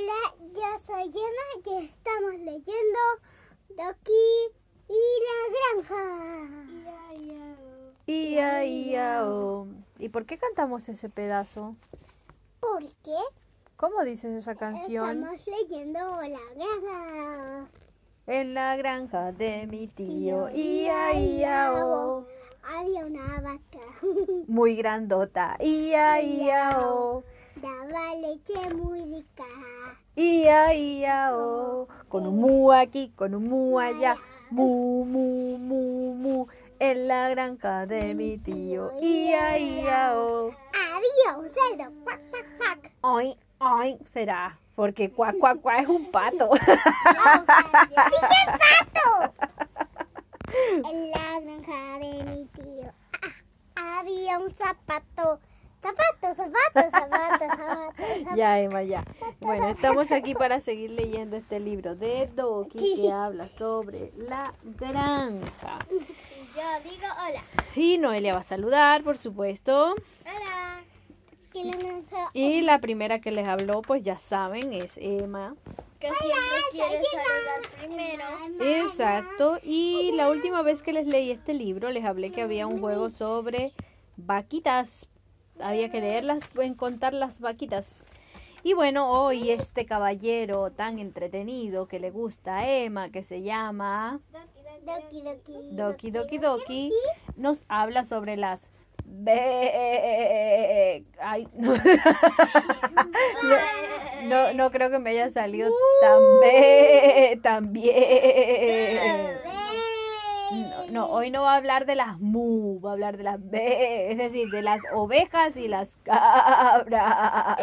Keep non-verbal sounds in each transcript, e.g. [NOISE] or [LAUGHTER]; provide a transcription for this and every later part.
Hola, yo soy Emma y estamos leyendo Doki y la granja. Ia, ia, o. ¿Y por qué cantamos ese pedazo? ¿Por qué? ¿Cómo dices esa canción? Estamos leyendo la granja. En la granja de mi tío. Ia, ia, o. Había una vaca. Muy grandota. Ia, ia, o. Daba leche muy rica. Ia, ia, o. Con un mu aquí, con un mu allá. Mu, mu, mu, mu. En la granja de mi tío. Ia, ia, o. Había un cerdo. Cuac, cuac, cuac. Oy, oy, será. Porque cuac, cuac, cuac es un pato. [LAUGHS] [LAUGHS] ¡Dije pato! En la granja de mi tío ah, había un zapato. Zapato, zapato, zapato, zapato, zapato. Ya, Emma, ya. Bueno, estamos aquí para seguir leyendo este libro de Doki que habla sobre la granja. Yo digo hola. Y Noelia va a saludar, por supuesto. Hola. Y la primera que les habló, pues ya saben, es Emma. que siempre quiere saludar primero. Exacto. Y la última vez que les leí este libro, les hablé que había un juego sobre vaquitas. Había que leerlas, en contar las vaquitas. Y bueno, hoy este caballero tan entretenido que le gusta a Emma, que se llama Doki, doki. Doki Doki Doki, nos habla sobre las Be Ay, no. no, [LAUGHS] no, no creo que me haya salido tan be, tan bien. No, hoy no va a hablar de las mu, va a hablar de las be, es decir, de las ovejas y las cabras.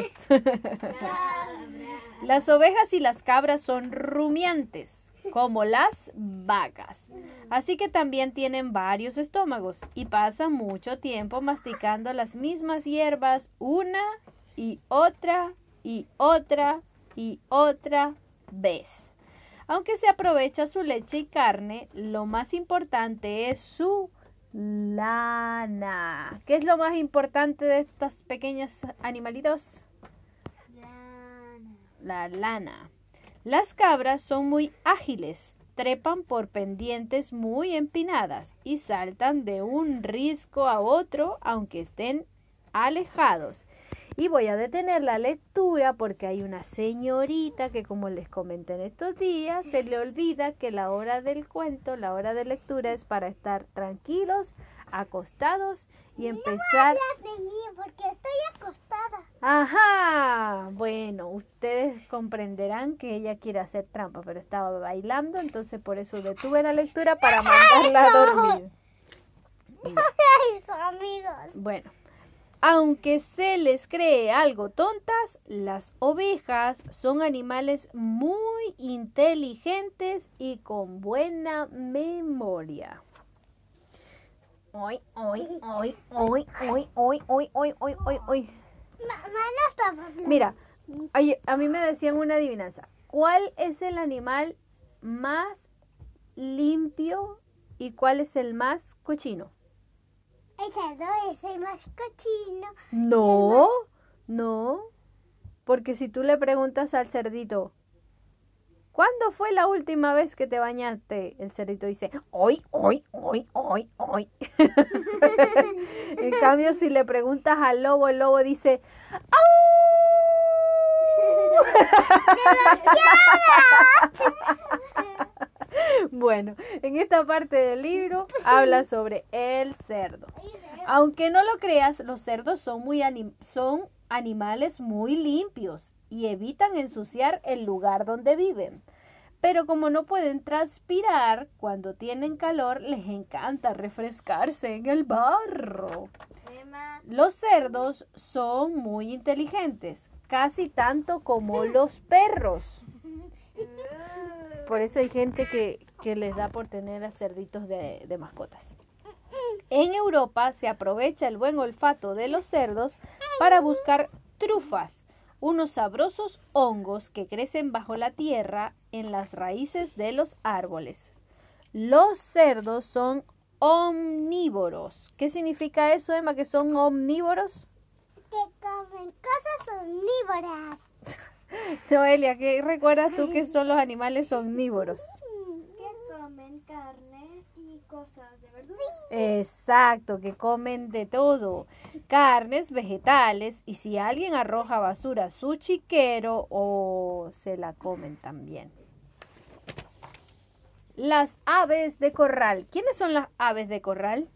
Las ovejas y las cabras son rumiantes, como las vacas. Así que también tienen varios estómagos y pasan mucho tiempo masticando las mismas hierbas una y otra y otra y otra vez. Aunque se aprovecha su leche y carne, lo más importante es su lana. ¿Qué es lo más importante de estos pequeños animalitos? La lana. Las cabras son muy ágiles, trepan por pendientes muy empinadas y saltan de un risco a otro aunque estén alejados. Y voy a detener la lectura porque hay una señorita que, como les comenté en estos días, se le olvida que la hora del cuento, la hora de lectura es para estar tranquilos, acostados y empezar. Hablas de mí porque estoy acostada. Ajá, bueno, ustedes comprenderán que ella quiere hacer trampa, pero estaba bailando, entonces por eso detuve la lectura para mandarla a dormir. Bueno, aunque se les cree algo tontas, las ovejas son animales muy inteligentes y con buena memoria. Hoy, hoy, hoy, hoy, hoy, hoy, hoy, hoy, hoy, hoy, hoy. Mira, a mí me decían una adivinanza. ¿Cuál es el animal más limpio y cuál es el más cochino? El cerdo es el más cochino. No, no. Porque si tú le preguntas al cerdito, ¿cuándo fue la última vez que te bañaste? El cerdito dice, hoy, hoy, hoy, hoy, hoy. en cambio, si le preguntas al lobo, el lobo dice, [LAUGHS] [LAUGHS] [LAUGHS] Bueno, en esta parte del libro habla sobre el cerdo. Aunque no lo creas, los cerdos son, muy anim- son animales muy limpios y evitan ensuciar el lugar donde viven. Pero como no pueden transpirar cuando tienen calor, les encanta refrescarse en el barro. Los cerdos son muy inteligentes, casi tanto como los perros. [LAUGHS] Por eso hay gente que, que les da por tener a cerditos de, de mascotas. En Europa se aprovecha el buen olfato de los cerdos para buscar trufas, unos sabrosos hongos que crecen bajo la tierra en las raíces de los árboles. Los cerdos son omnívoros. ¿Qué significa eso, Emma, que son omnívoros? Que comen cosas omnívoras. [LAUGHS] Noelia, ¿qué recuerdas tú que son los animales omnívoros? Comen carne y cosas de verdura. Exacto, que comen de todo, carnes, vegetales, y si alguien arroja basura a su chiquero o se la comen también. Las aves de corral. ¿Quiénes son las aves de corral?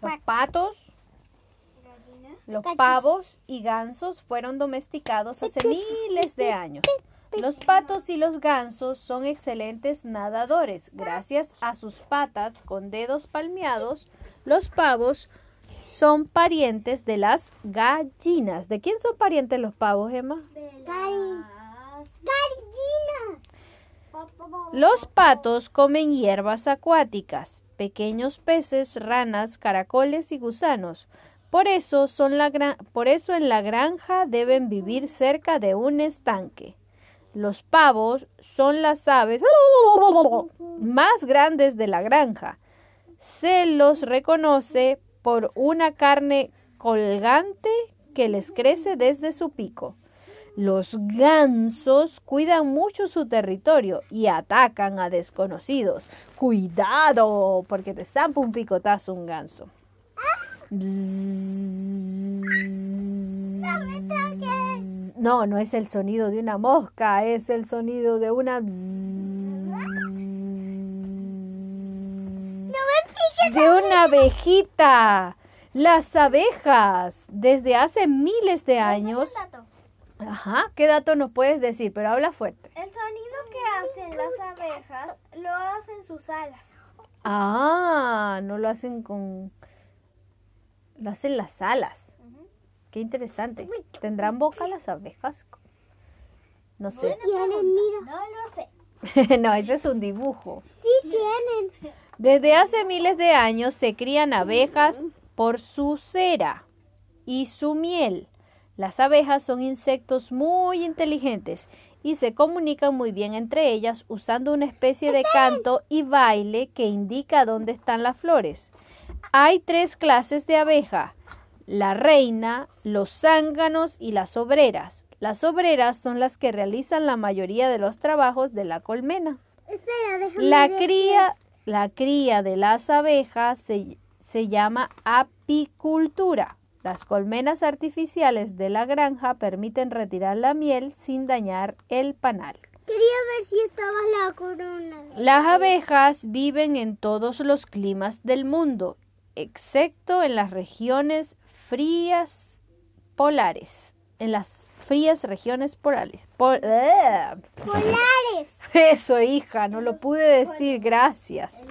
Los patos, los pavos y gansos fueron domesticados hace miles de años. Los patos y los gansos son excelentes nadadores. Gracias a sus patas con dedos palmeados, los pavos son parientes de las gallinas. ¿De quién son parientes los pavos, Emma? De las... Gallinas. Los patos comen hierbas acuáticas, pequeños peces, ranas, caracoles y gusanos. Por eso, son la gran- por eso en la granja deben vivir cerca de un estanque. Los pavos son las aves [LAUGHS] más grandes de la granja. Se los reconoce por una carne colgante que les crece desde su pico. Los gansos cuidan mucho su territorio y atacan a desconocidos. Cuidado, porque te zampa un picotazo un ganso. No, no es el sonido de una mosca, es el sonido de una... De una abejita. Las abejas, desde hace miles de años... Ajá, ¿qué dato nos puedes decir? Pero habla fuerte. El sonido que hacen las abejas lo hacen sus alas. Ah, no lo hacen con... Lo hacen las alas. Qué interesante. ¿Tendrán boca las abejas? No sé. Tienen, mira. No lo sé. [LAUGHS] no, ese es un dibujo. Sí tienen. Desde hace miles de años se crían abejas por su cera y su miel. Las abejas son insectos muy inteligentes y se comunican muy bien entre ellas usando una especie de canto y baile que indica dónde están las flores. Hay tres clases de abeja, la reina, los zánganos y las obreras. Las obreras son las que realizan la mayoría de los trabajos de la colmena. Espera, La cría, la cría de las abejas se, se llama apicultura. Las colmenas artificiales de la granja permiten retirar la miel sin dañar el panal. Quería ver si estaba la corona. Las abejas viven en todos los climas del mundo, excepto en las regiones frías polares. En las frías regiones polares. Pol- ¡Ah! Polares. [LAUGHS] Eso, hija, no lo pude decir, gracias.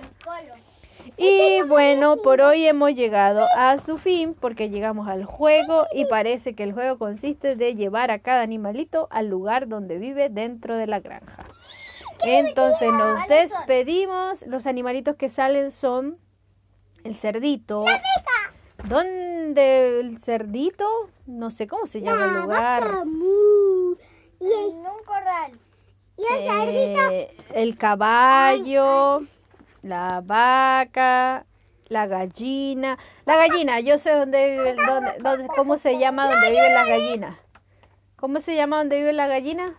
Y bueno, por hoy hemos llegado a su fin porque llegamos al juego y parece que el juego consiste de llevar a cada animalito al lugar donde vive dentro de la granja. Entonces nos despedimos. Los animalitos que salen son el cerdito. ¿Dónde el cerdito? No sé cómo se llama el lugar. Y el, En un corral. y el cerdito. Eh, el caballo, la vaca, la gallina. La gallina, yo sé dónde vive, dónde, dónde- cómo se llama donde vive la gallina. ¿Cómo se llama donde vive la gallina?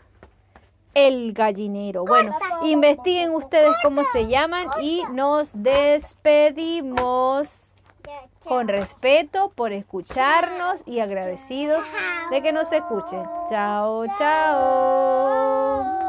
El gallinero. Bueno, investiguen ustedes cómo se llaman y nos despedimos. Con respeto por escucharnos y agradecidos de que nos escuchen. Chao, chao.